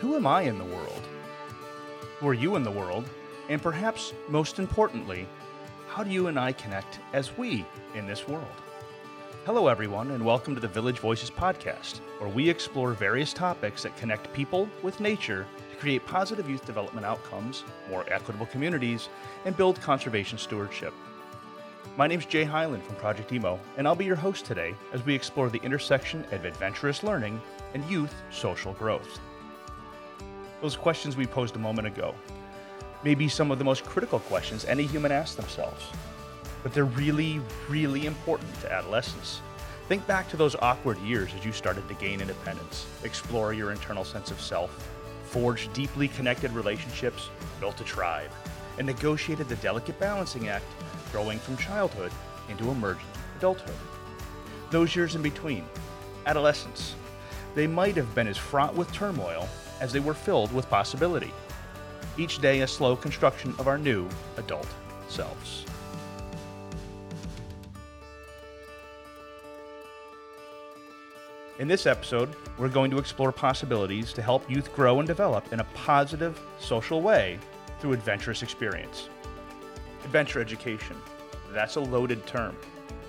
Who am I in the world? Who are you in the world? And perhaps most importantly, how do you and I connect as we in this world? Hello, everyone, and welcome to the Village Voices podcast, where we explore various topics that connect people with nature to create positive youth development outcomes, more equitable communities, and build conservation stewardship. My name is Jay Highland from Project Imo, and I'll be your host today as we explore the intersection of adventurous learning and youth social growth. Those questions we posed a moment ago may be some of the most critical questions any human asks themselves, but they're really, really important to adolescence. Think back to those awkward years as you started to gain independence, explore your internal sense of self, forge deeply connected relationships, built a tribe, and negotiated the delicate balancing act growing from childhood into emergent adulthood. Those years in between, adolescence, they might have been as fraught with turmoil as they were filled with possibility. Each day, a slow construction of our new adult selves. In this episode, we're going to explore possibilities to help youth grow and develop in a positive, social way through adventurous experience. Adventure education. That's a loaded term.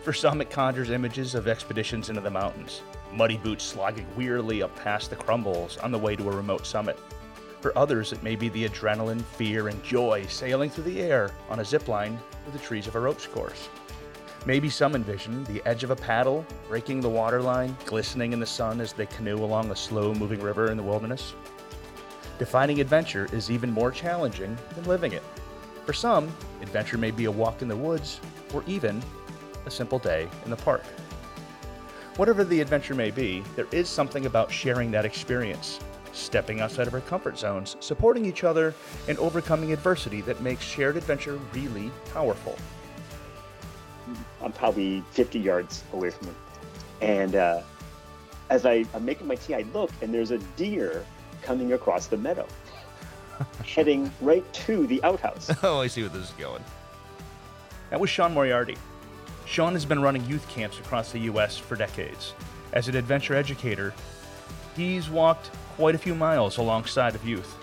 For some, it conjures images of expeditions into the mountains, muddy boots slogging wearily up past the krummholz on the way to a remote summit. For others, it may be the adrenaline, fear, and joy sailing through the air on a zip line through the trees of a ropes course. Maybe some envision the edge of a paddle breaking the waterline, glistening in the sun as they canoe along a slow moving river in the wilderness. Defining adventure is even more challenging than living it. For some, adventure may be a walk in the woods or even a simple day in the park. Whatever the adventure may be, there is something about sharing that experience, stepping outside of our comfort zones, supporting each other, and overcoming adversity that makes shared adventure really powerful. I'm probably 50 yards away from him. And uh, as I, I'm making my tea, I look and there's a deer coming across the meadow, heading right to the outhouse. Oh, I see where this is going. That was Shawn Moriarty. Shawn has been running youth camps across the U.S. for decades. As an adventure educator, he's walked quite a few miles alongside of youth.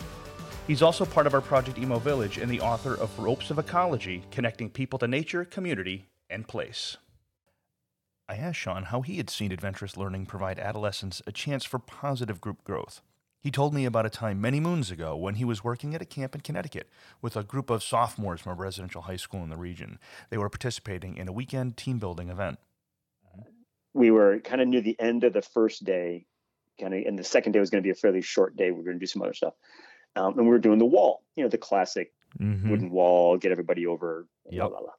He's also part of our Project Imo Village and the author of Ropes of Ecology, connecting people to nature, community, and place. I asked Shawn how he had seen adventurous learning provide adolescents a chance for positive group growth. He told me about a time many moons ago when he was working at a camp in Connecticut with a group of sophomores from a residential high school in the region. They were participating in a weekend team building event. We were kind of near the end of the first day, kind of, and the second day was going to be a fairly short day. We were going to do some other stuff. Um, and we were doing the wall, you know, the classic Mm-hmm. wooden wall, get everybody over, blah, Yep. blah, blah.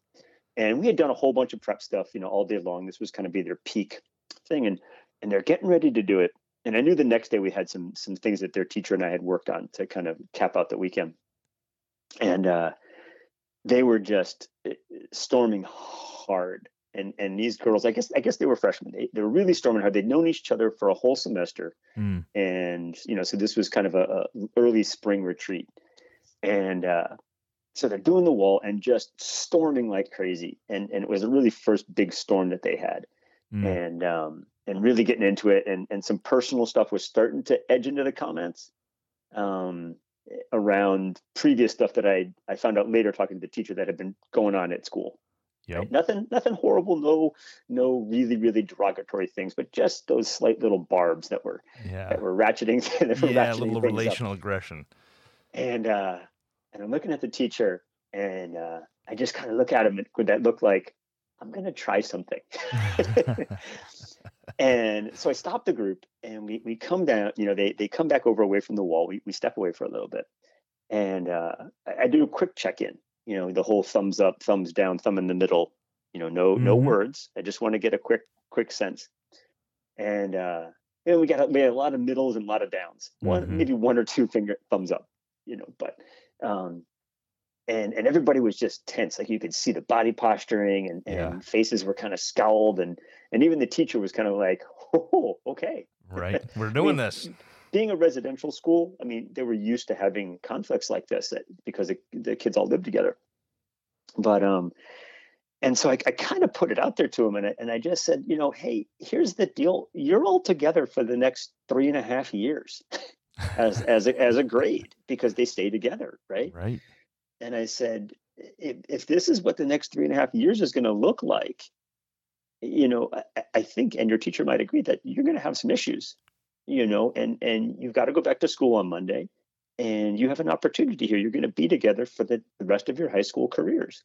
And we had done a whole bunch of prep stuff, you know, all day long. This was kind of be their peak thing. And and they're getting ready to do it. And I knew the next day we had some some things that their teacher and I had worked on to kind of cap out the weekend. And uh, they were just eh, storming hard. And and these girls, I guess I guess they were freshmen. They, they were really storming hard. They'd known each other for a whole semester Mm. and you know so this was kind of a, a early spring retreat and uh so they're doing the wall and just storming like crazy and and it was a really first big storm that they had Mm. and um and really getting into it and and some personal stuff was starting to edge into the comments um around previous stuff that i i found out later talking to the teacher that had been going on at school Yep. right? Nothing, nothing horrible. No, no really, really derogatory things, but just those slight little barbs that were Yeah. that were ratcheting. that were Yeah, a ratcheting little things up. relational aggression. And uh, and I'm looking at the teacher, and uh, I just kind of look at him with that look like I'm gonna try something. and so I stop the group, and we we come down. You know, they they come back over away from the wall. We we step away for a little bit, and uh, I, I do a quick check in. You know, the whole thumbs up, thumbs down, thumb in the middle. You know, no no Mhm. words. I just want to get a quick quick sense. And uh, you know, we got a, we had a lot of middles and a lot of downs. One Mhm. maybe one or two finger thumbs up. You know, but um, and and everybody was just tense. Like you could see the body posturing and, and Yeah. faces were kind of scowled and and even the teacher was kind of like, oh, okay. Right. We're doing this. Being a residential school, I mean, they were used to having conflicts like this that, because the, the kids all lived together. But um, and so I, I kind of put it out there to him, and I, and I just said, you know, hey, here's the deal: you're all together for the next three and a half years. as as a, as a grade because they stay together, right? Right. And I said, if, if this is what the next three and a half years is going to look like, you know, I, I think, and your teacher might agree that you're going to have some issues, you know, and and you've got to go back to school on Monday, and you have an opportunity here. You're going to be together for the, the rest of your high school careers.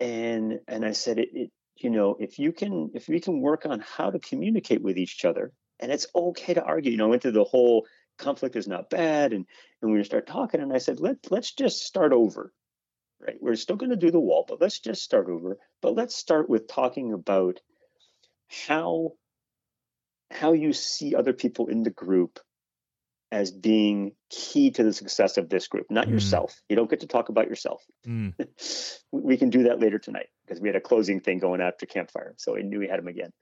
And and I said, it, it you know, if you can if we can work on how to communicate with each other, and it's okay to argue. You know, went through the whole conflict is not bad, and and we start talking, and I said, let let's just start over. Right, we're still going to do the wall, but let's just start over. But let's start with talking about how how you see other people in the group as being key to the success of this group, not mm. yourself. You don't get to talk about yourself. Mm. we can do that later tonight because we had a closing thing going after campfire. So I knew we had him again.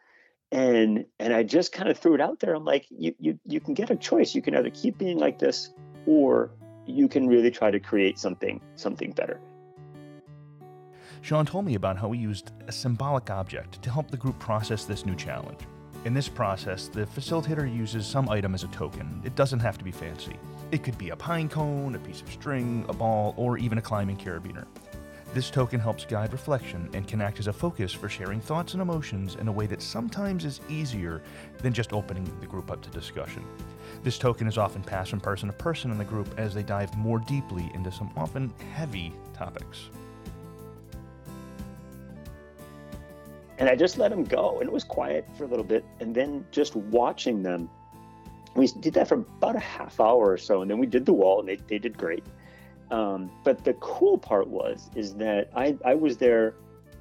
And and I just kind of threw it out there. I'm like, you you you can get a choice. You can either keep being like this or you can really try to create something something better. Shawn told me about how he used a symbolic object to help the group process this new challenge. In this process, the facilitator uses some item as a token. It doesn't have to be fancy. It could be a pine cone, a piece of string, a ball, or even a climbing carabiner. This token helps guide reflection and can act as a focus for sharing thoughts and emotions in a way that sometimes is easier than just opening the group up to discussion. This token is often passed from person to person in the group as they dive more deeply into some often heavy topics. And I just let them go, and it was quiet for a little bit. And then just watching them, we did that for about a half hour or so, and then we did the wall, and they, they did great. Um, but the cool part was is that I, I was there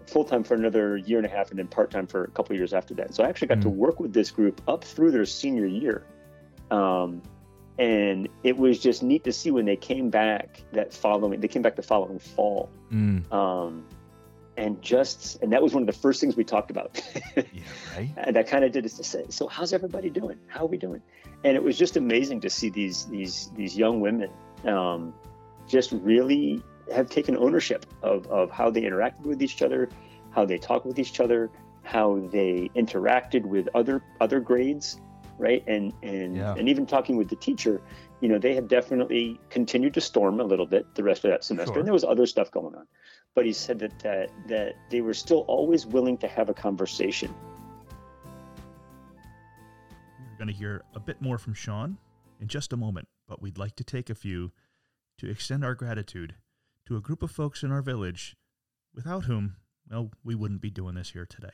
full time for another year and a half, and then part time for a couple years after that. So I actually got mm. to work with this group up through their senior year. Um, and it was just neat to see when they came back that following they came back the following fall mm. um, and just and that was one of the first things we talked about yeah, right? and i kind of did it to say so how's everybody doing how are we doing and it was just amazing to see these these these young women um, just really have taken ownership of, of how they interacted with each other how they talk with each other how they interacted with other other grades right and and yeah. and even talking with the teacher you know they had definitely continued to storm a little bit the rest of that semester sure. and there was other stuff going on but he said that, that that they were still always willing to have a conversation. We're going to hear a bit more from Shawn in just a moment, but we'd like to take a few to extend our gratitude to a group of folks in our village without whom, well, we wouldn't be doing this here today.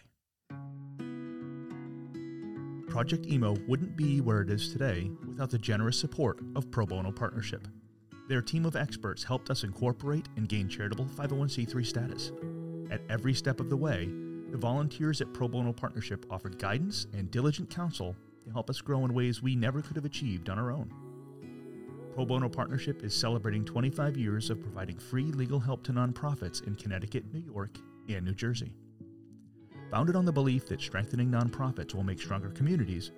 Project Imo wouldn't be where it is today without the generous support of Pro Bono Partnership. Their team of experts helped us incorporate and gain charitable 501c3 status. At every step of the way, the volunteers at Pro Bono Partnership offered guidance and diligent counsel to help us grow in ways we never could have achieved on our own. Pro Bono Partnership is celebrating 25 years of providing free legal help to nonprofits in Connecticut, New York, and New Jersey. Founded on the belief that strengthening nonprofits will make stronger communities,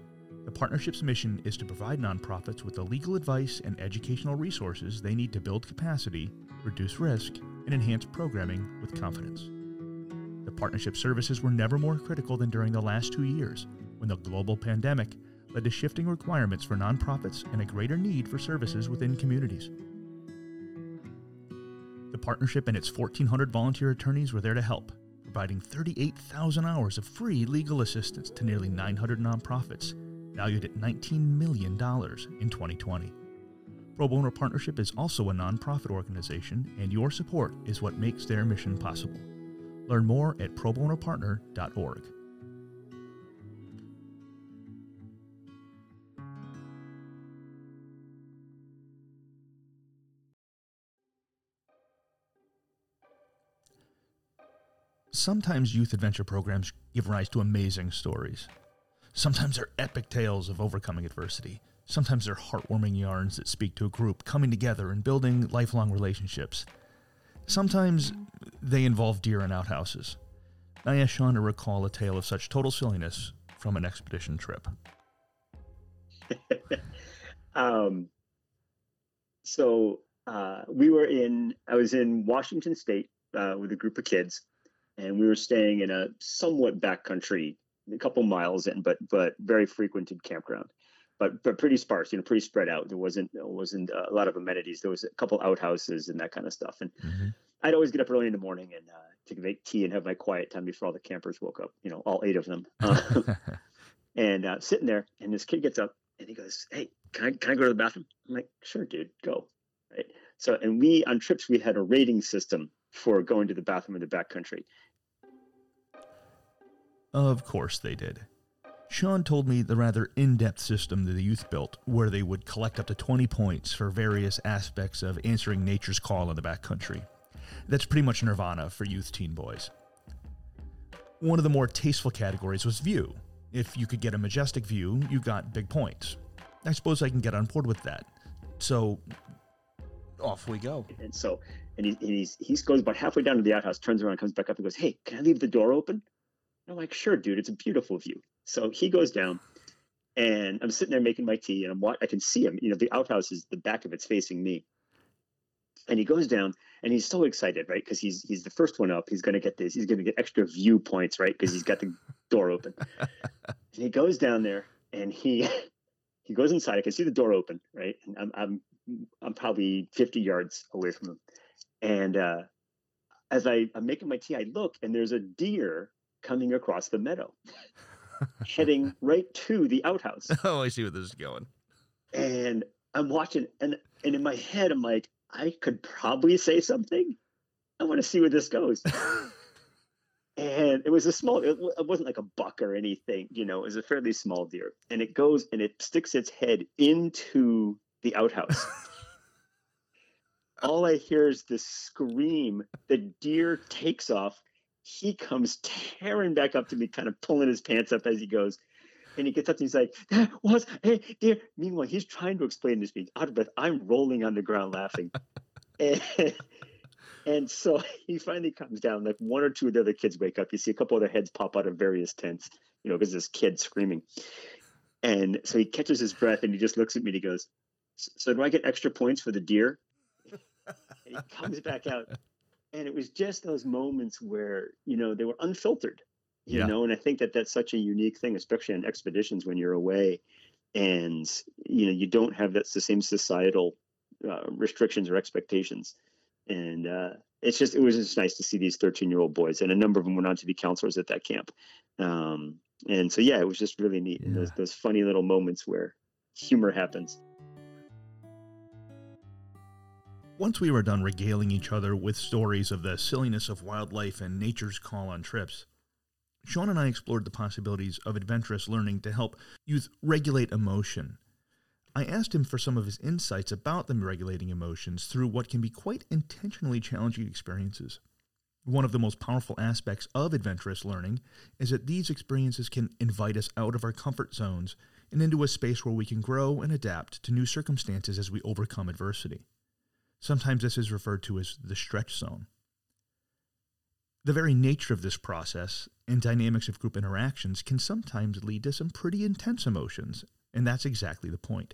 the partnership's mission is to provide nonprofits with the legal advice and educational resources they need to build capacity, reduce risk, and enhance programming with confidence. The partnership services were never more critical than during the last two years, when the global pandemic led to shifting requirements for nonprofits and a greater need for services within communities. The partnership and its 1,400 volunteer attorneys were there to help, providing 38,000 hours of free legal assistance to nearly 900 nonprofits valued at $19 million in 2020. Pro Bono Partnership is also a nonprofit organization, and your support is what makes their mission possible. Learn more at probonopartner.org. Sometimes youth adventure programs give rise to amazing stories. Sometimes they're epic tales of overcoming adversity. Sometimes they're heartwarming yarns that speak to a group coming together and building lifelong relationships. Sometimes they involve deer and outhouses. I asked Shawn to recall a tale of such total silliness from an expedition trip. um, so uh, we were in, I was in Washington State uh, with a group of kids, and we were staying in a somewhat backcountry a couple miles in, but but very frequented campground. but but pretty sparse, you know, pretty spread out. There wasn't there wasn't a lot of amenities. There was a couple outhouses and that kind of stuff. And mm-hmm. I'd always get up early in the morning and uh, to make tea and have my quiet time before all the campers woke up. You know, all eight of them. Uh, and uh, sitting there, and this kid gets up and he goes, "Hey, can I can I go to the bathroom?" I'm like, "Sure, dude, go." Right. So, and we on trips we had a rating system for going to the bathroom in the backcountry. Of course they did. Shawn told me the rather in depth system that the youth built, where they would collect up to 20 points for various aspects of answering nature's call in the backcountry. That's pretty much nirvana for youth teen boys. One of the more tasteful categories was view. If you could get a majestic view, you got big points. I suppose I can get on board with that. So off we go. And so, and he he's, he goes about halfway down to the outhouse, turns around, comes back up, and goes, "Hey, can I leave the door open?" And I'm like, "Sure, dude. It's a beautiful view." So he goes down, and I'm sitting there making my tea, and I'm what I can see him. You know, the outhouse is the back of it's facing me, and he goes down, and he's so excited, right? Because he's he's the first one up. He's going to get this. He's going to get extra view points, right? Because he's got the door open. and he goes down there, and he he goes inside. I can see the door open, right? And I'm I'm I'm probably 50 yards away from him, and uh, as I, I'm making my tea, I look, and there's a deer coming across the meadow heading right to the outhouse. Oh, I see where this is going. And I'm watching, and and in my head, I'm like, I could probably say something. I want to see where this goes. and it was a small. It, it wasn't like a buck or anything, you know. It was a fairly small deer, and it goes and it sticks its head into the outhouse. All I hear is this scream. The deer takes off he comes tearing back up to me, kind of pulling his pants up as he goes. And he gets up and he's like, That was hey deer. Meanwhile, he's trying to explain this to me out of breath. I'm rolling on the ground laughing. and, and so he finally comes down. Like one or two of the other kids wake up. You see a couple of their heads pop out of various tents, you know, because this kid screaming. And so he catches his breath and he just looks at me and he goes, So do I get extra points for the deer? And he comes back out and it was just those moments where you know they were unfiltered you yeah. know and i think that that's such a unique thing especially on expeditions when you're away and you know you don't have that's the same societal uh, restrictions or expectations and uh, it's just it was just nice to see these 13 year old boys and a number of them went on to be counselors at that camp um, and so yeah it was just really neat yeah. those, those funny little moments where humor happens Once we were done regaling each other with stories of the silliness of wildlife and nature's call on trips, Shawn and I explored the possibilities of adventurous learning to help youth regulate emotion. I asked him for some of his insights about them regulating emotions through what can be quite intentionally challenging experiences. One of the most powerful aspects of adventurous learning is that these experiences can invite us out of our comfort zones and into a space where we can grow and adapt to new circumstances as we overcome adversity. Sometimes this is referred to as the stretch zone. The very nature of this process and dynamics of group interactions can sometimes lead to some pretty intense emotions, and that's exactly the point.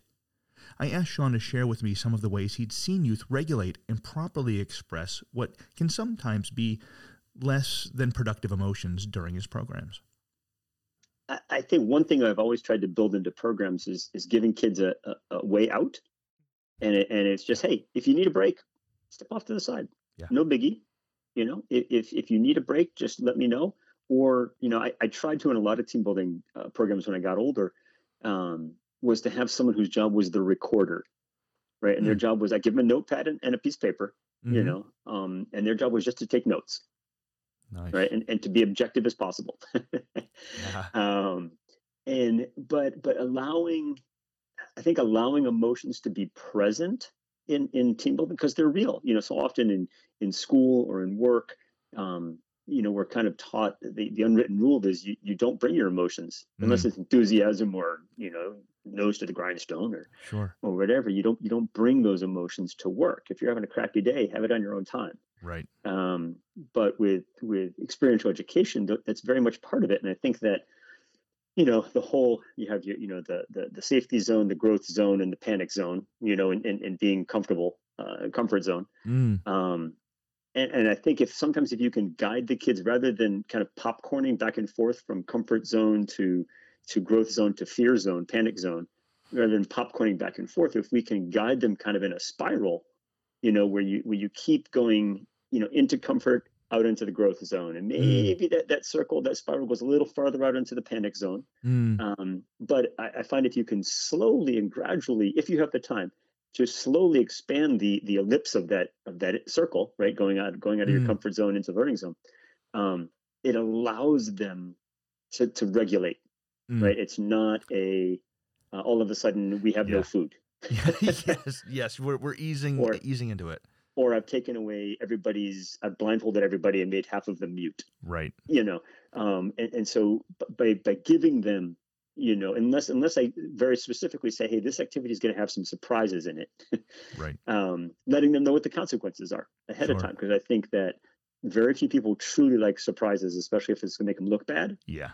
I asked Shawn to share with me some of the ways he'd seen youth regulate and properly express what can sometimes be less than productive emotions during his programs. I think one thing I've always tried to build into programs is is giving kids a, a, a way out and it, and it's just hey if you need a break step off to the side yeah. no biggie you know if if you need a break just let me know or you know i, I tried to in a lot of team building uh, programs when i got older um, was to have someone whose job was the recorder right and mm their job was i give them a notepad and, and a piece of paper mm-hmm. you know um, and their job was just to take notes nice. right and, and to be objective as possible yeah. um, and but but allowing I think allowing emotions to be present in in team building because they're real. You know, so often in in school or in work, um, you know, we're kind of taught the, the unwritten rule is you, you don't bring your emotions mm. unless it's enthusiasm or you know nose to the grindstone or sure or whatever. You don't you don't bring those emotions to work. If you're having a crappy day, have it on your own time. Right. Um, but with with experiential education, that's very much part of it, and I think that you know the whole you have your you know the the, the safety zone the growth zone and the panic zone you know and, and, and being comfortable uh, comfort zone mm. um, and, and i think if sometimes if you can guide the kids rather than kind of popcorning back and forth from comfort zone to to growth zone to fear zone panic zone rather than popcorning back and forth, if we can guide them kind of in a spiral, you know, where you where you keep going, you know, into comfort, out into the growth zone, and Mm. maybe that that circle, that spiral goes a little farther out into the panic zone. Mm, Um, but I, I find if you can slowly and gradually, if you have the time, to slowly expand the the ellipse of that of that circle, right, going out going out of Mm. your comfort zone into the learning zone, um, it allows them to to regulate. mm. Right, it's not a uh, all of a sudden we have Yeah. no food, yes, yes, we're we're easing Or- easing into it. Or I've taken away everybody's, I've blindfolded everybody and made half of them mute. Right. you know um and, and so by by giving them you know unless unless i very specifically say hey this activity is going to have some surprises in it Right. um letting them know what the consequences are ahead of time because i think that very few people truly like surprises especially if it's going to make them look bad Yeah.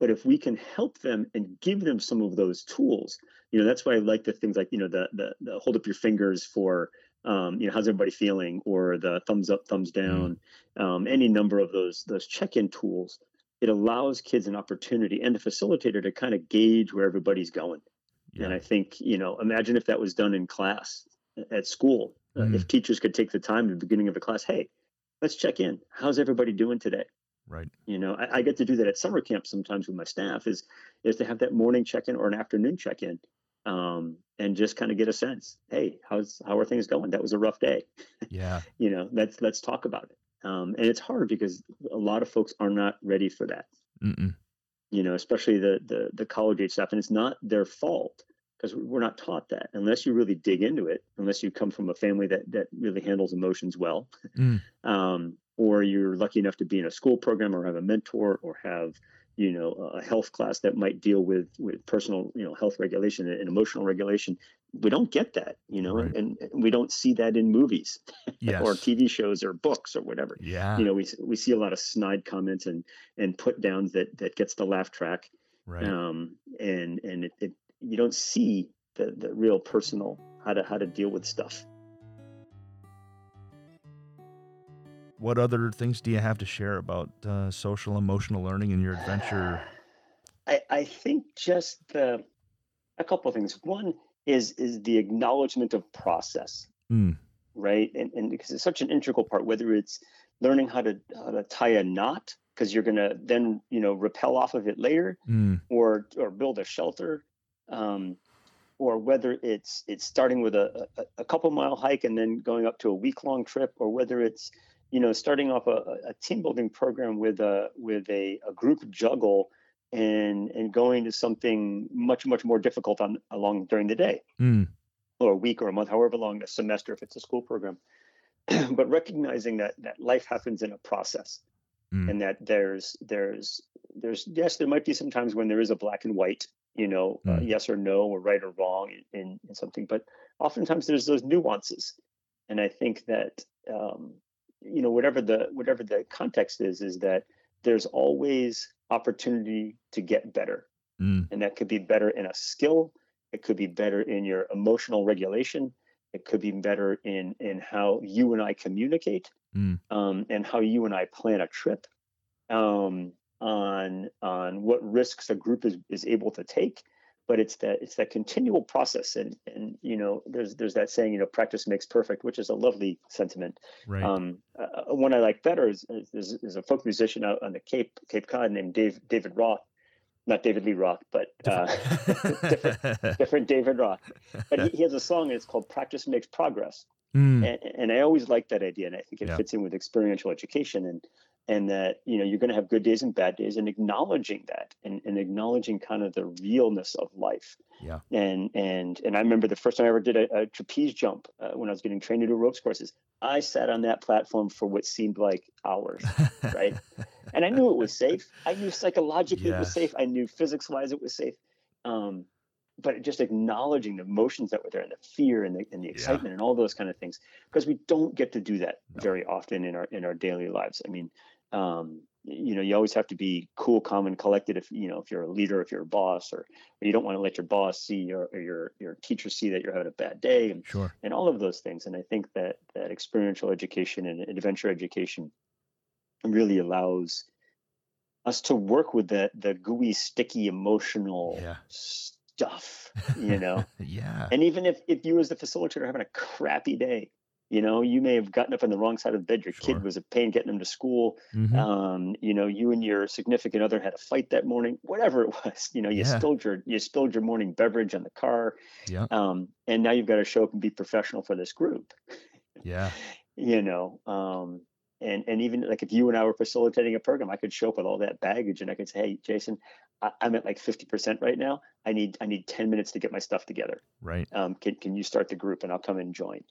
but if we can help them and give them some of those tools you know that's why i like the things like you know the the, the hold up your fingers for um, you know how's everybody feeling or the thumbs up thumbs down um, any number of those those check-in tools it allows kids an opportunity and the facilitator to kind of gauge where everybody's going. And i think you know imagine if that was done in class at school uh, Mm. if teachers could take the time at the beginning of a class hey let's check in. How's everybody doing today? Right. you know I, I get to do that at summer camp sometimes with my staff is is to have that morning check-in or an afternoon check-in um, and just kind of get a sense hey how's how are things going that was a rough day Yeah. you know let's let's talk about it um, and it's hard because a lot of folks are not ready for that Mm-mm. you know especially the the, the college age stuff and it's not their fault because we're not taught that unless you really dig into it unless you come from a family that that really handles emotions well Mm. um, or you're lucky enough to be in a school program or have a mentor or have you know a health class that might deal with with personal you know health regulation and emotional regulation we don't get that you know Right. and, and we don't see that in movies Yes. or tv shows or books or whatever Yeah. you know we, we see a lot of snide comments and and put downs that that gets the laugh track right. um and and it, it you don't see the the real personal how to how to deal with stuff What other things do you have to share about uh, social emotional learning in your adventure? I, I think just the a couple of things. One is is the acknowledgement of process, Mm. right? And and because it's such an integral part, whether it's learning how to how to tie a knot because you're gonna then you know repel off of it later, Mm. or or build a shelter, um, or whether it's it's starting with a, a, a couple mile hike and then going up to a week long trip, or whether it's you know starting off a, a team building program with a with a, a group juggle and and going to something much much more difficult on along during the day Mm. or a week or a month, however long a semester if it's a school program. but recognizing that that life happens in a process Mm. and that there's there's there's yes there might be some times when there is a black and white you know uh, Mm. yes or no or right or wrong in, in, in something but oftentimes there's those nuances and i think that um, you know whatever the whatever the context is is that there's always opportunity to get better Mm. and that could be better in a skill it could be better in your emotional regulation it could be better in in how you and i communicate Mm. um, and how you and i plan a trip um, on on what risks a group is, is able to take but it's that it's that continual process and and you know there's there's that saying you know practice makes perfect which is a lovely sentiment Right. um, uh, one I like better is, is, is a folk musician out on the Cape Cape Cod named Dave David Roth, not David Lee Roth, but uh, different, different David Roth. But he, he has a song and it's called "Practice Makes Progress," Mm. and, and I always like that idea, and I think it Yeah. fits in with experiential education and and that you know you're going to have good days and bad days, and acknowledging that and, and acknowledging kind of the realness of life. Yeah. And and and I remember the first time I ever did a, a trapeze jump uh, when I was getting trained to do ropes courses. I sat on that platform for what seemed like hours, right? and I knew it was safe. I knew psychologically it was safe. I knew physics wise it was safe. Um, but just acknowledging the emotions that were there and the fear and the, and the Yeah. excitement and all those kind of things because we don't get to do that No. very often in our in our daily lives. I mean, um, you know, you always have to be cool, calm, and collected. If you know, if you're a leader, if you're a boss, or, or you don't want to let your boss see or, or your your teacher see that you're having a bad day, and Sure. and all of those things. And I think that that experiential education and adventure education really allows us to work with the the gooey, sticky, emotional Yeah. stuff, you know. yeah. and even if if you as the facilitator are having a crappy day, you know, you may have gotten up on the wrong side of the bed. Your Sure. kid was a pain getting them to school. Mhm. Um, you know, you and your significant other had a fight that morning. Whatever it was, you know, you Yeah. spilled your you spilled your morning beverage on the car. yeah. Um, and now you've got to show up and be professional for this group. Yeah. You know, um, and and even like if you and I were facilitating a program, I could show up with all that baggage and I could say, "Hey, Jason, I, I'm at like 50% right now. I need I need 10 minutes to get my stuff together. Right. Um, can can you start the group and I'll come and join."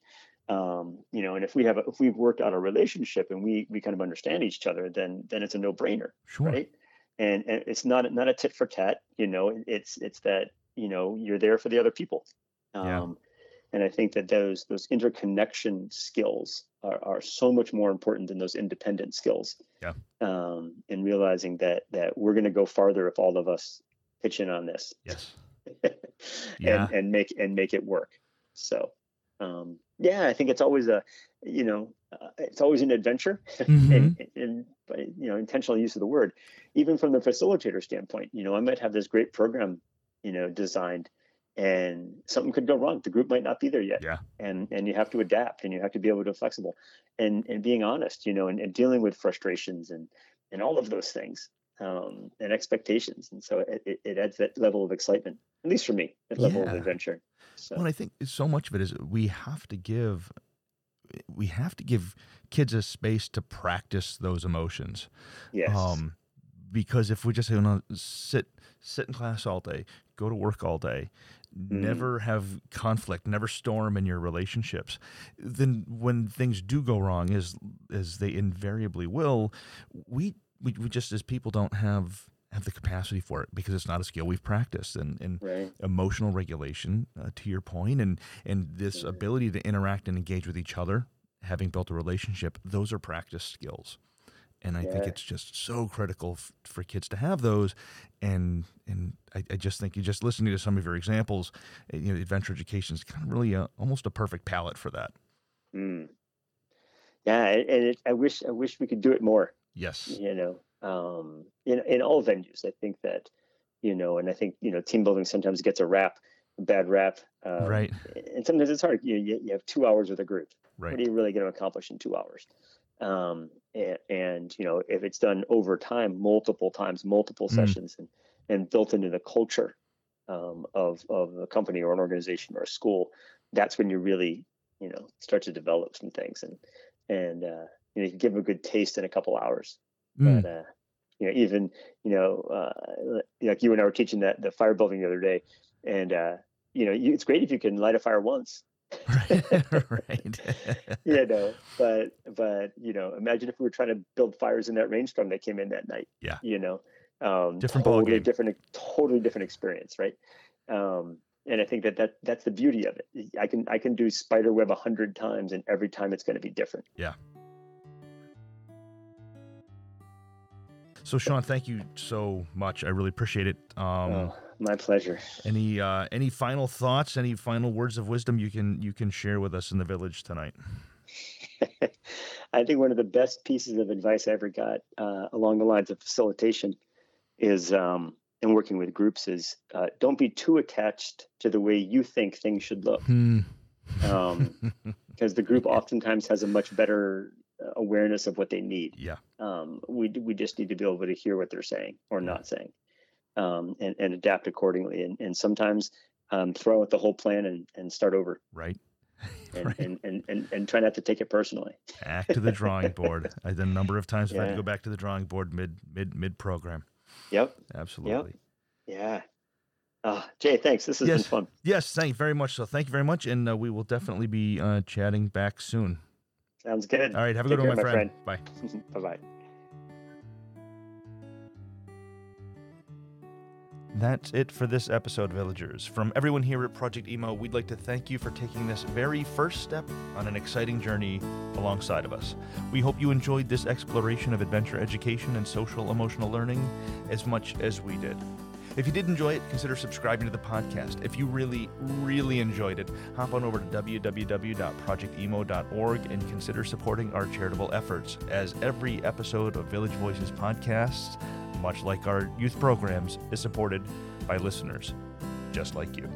Um, you know, and if we have a, if we've worked out a relationship and we we kind of understand each other, then then it's a no brainer Sure. right and, and it's not not a tit for tat you know it's it's that you know you're there for the other people um Yeah. and i think that those those interconnection skills are, are so much more important than those independent skills Yeah. um and realizing that that we're going to go farther if all of us pitch in on this Yes. and Yeah. and make and make it work so um yeah i think it's always a you know uh, it's always an adventure Mhm. and, and you know intentional use of the word even from the facilitator standpoint you know i might have this great program you know designed and something could go wrong the group might not be there yet Yeah. and and you have to adapt and you have to be able to be flexible and and being honest you know and, and dealing with frustrations and and all of those things um and expectations and so it, it, adds that level of excitement at least for me that level of adventure so Well, I think so much of it is we have to give we have to give kids a space to practice those emotions. yes Um, because if we just you know, sit sit in class all day, go to work all day, Mm. never have conflict, never storm in your relationships, then when things do go wrong, as as they invariably will, we we, we just as people don't have have the capacity for it because it's not a skill we've practiced and and right emotional regulation uh, to your point and and this Mhm. ability to interact and engage with each other having built a relationship those are practice skills and i think it's just so critical f- for kids to have those and and I, I just think you just listening to some of your examples uh, you know adventure education is kind of really a, almost a perfect palette for that Mm. Yeah, and and it, I wish I wish we could do it more. Yes You know, um, in in all venues. I think that, you know, and I think you know, team building sometimes gets a rap, a bad rap. Um, right And sometimes it's hard. You you, have two hours with a group. Right. What are you really going to accomplish in two hours? Um, and, and you know, if it's done over time, multiple times, multiple Mm. sessions, and and built into the culture um, of of a company or an organization or a school, that's when you really you know start to develop some things and and uh, you know you can give them a good taste in a couple hours. Mm, But uh, you know, even you know, uh, like you and I were teaching that the fire building the other day, and uh, you know, you, it's great if you can light a fire once, right you know, but but you know, imagine if we were trying to build fires in that rainstorm that came in that night. Yeah. You know, um, Different totally ballgame. different, totally different experience, right? Um, and I think that, that that's the beauty of it. I can I can do spider web a hundred times, and every time it's going to be different. So shawn thank you so much i really appreciate it um oh, my pleasure. Any uh, any final thoughts? Any final words of wisdom you can you can share with us in the village tonight? I think one of the best pieces of advice I ever got uh, along the lines of facilitation is, um, and working with groups is, uh, don't be too attached to the way you think things should look, Hmm. um, because the group oftentimes has a much better awareness of what they need. yeah, Um, we we just need to be able to hear what they're saying or not saying, um, and and adapt accordingly. And and sometimes um, throw out the whole plan and and start over, right. and, Right. and, and and and try not to take it personally. Back to the drawing board. I did a number of times. I've had to go back to the drawing board mid mid mid program. Yep. Absolutely. Yeah. Uh, Jay, thanks. This has Yes. been fun. Yes, thank you very much. So thank you very much, and uh, we will definitely be uh, chatting back soon. Sounds good. All right, have a Take good one, my care, friend. my Bye. bye bye. That's it for this episode, villagers. From everyone here at Project Imo, we'd like to thank you for taking this very first step on an exciting journey alongside of us. We hope you enjoyed this exploration of adventure education and social emotional learning as much as we did. If you did enjoy it, consider subscribing to the podcast. If you really, really enjoyed it, hop on over to www.projectimo.org and consider supporting our charitable efforts, as every episode of Village Voices podcasts, much like our youth programs, is supported by listeners. just like you.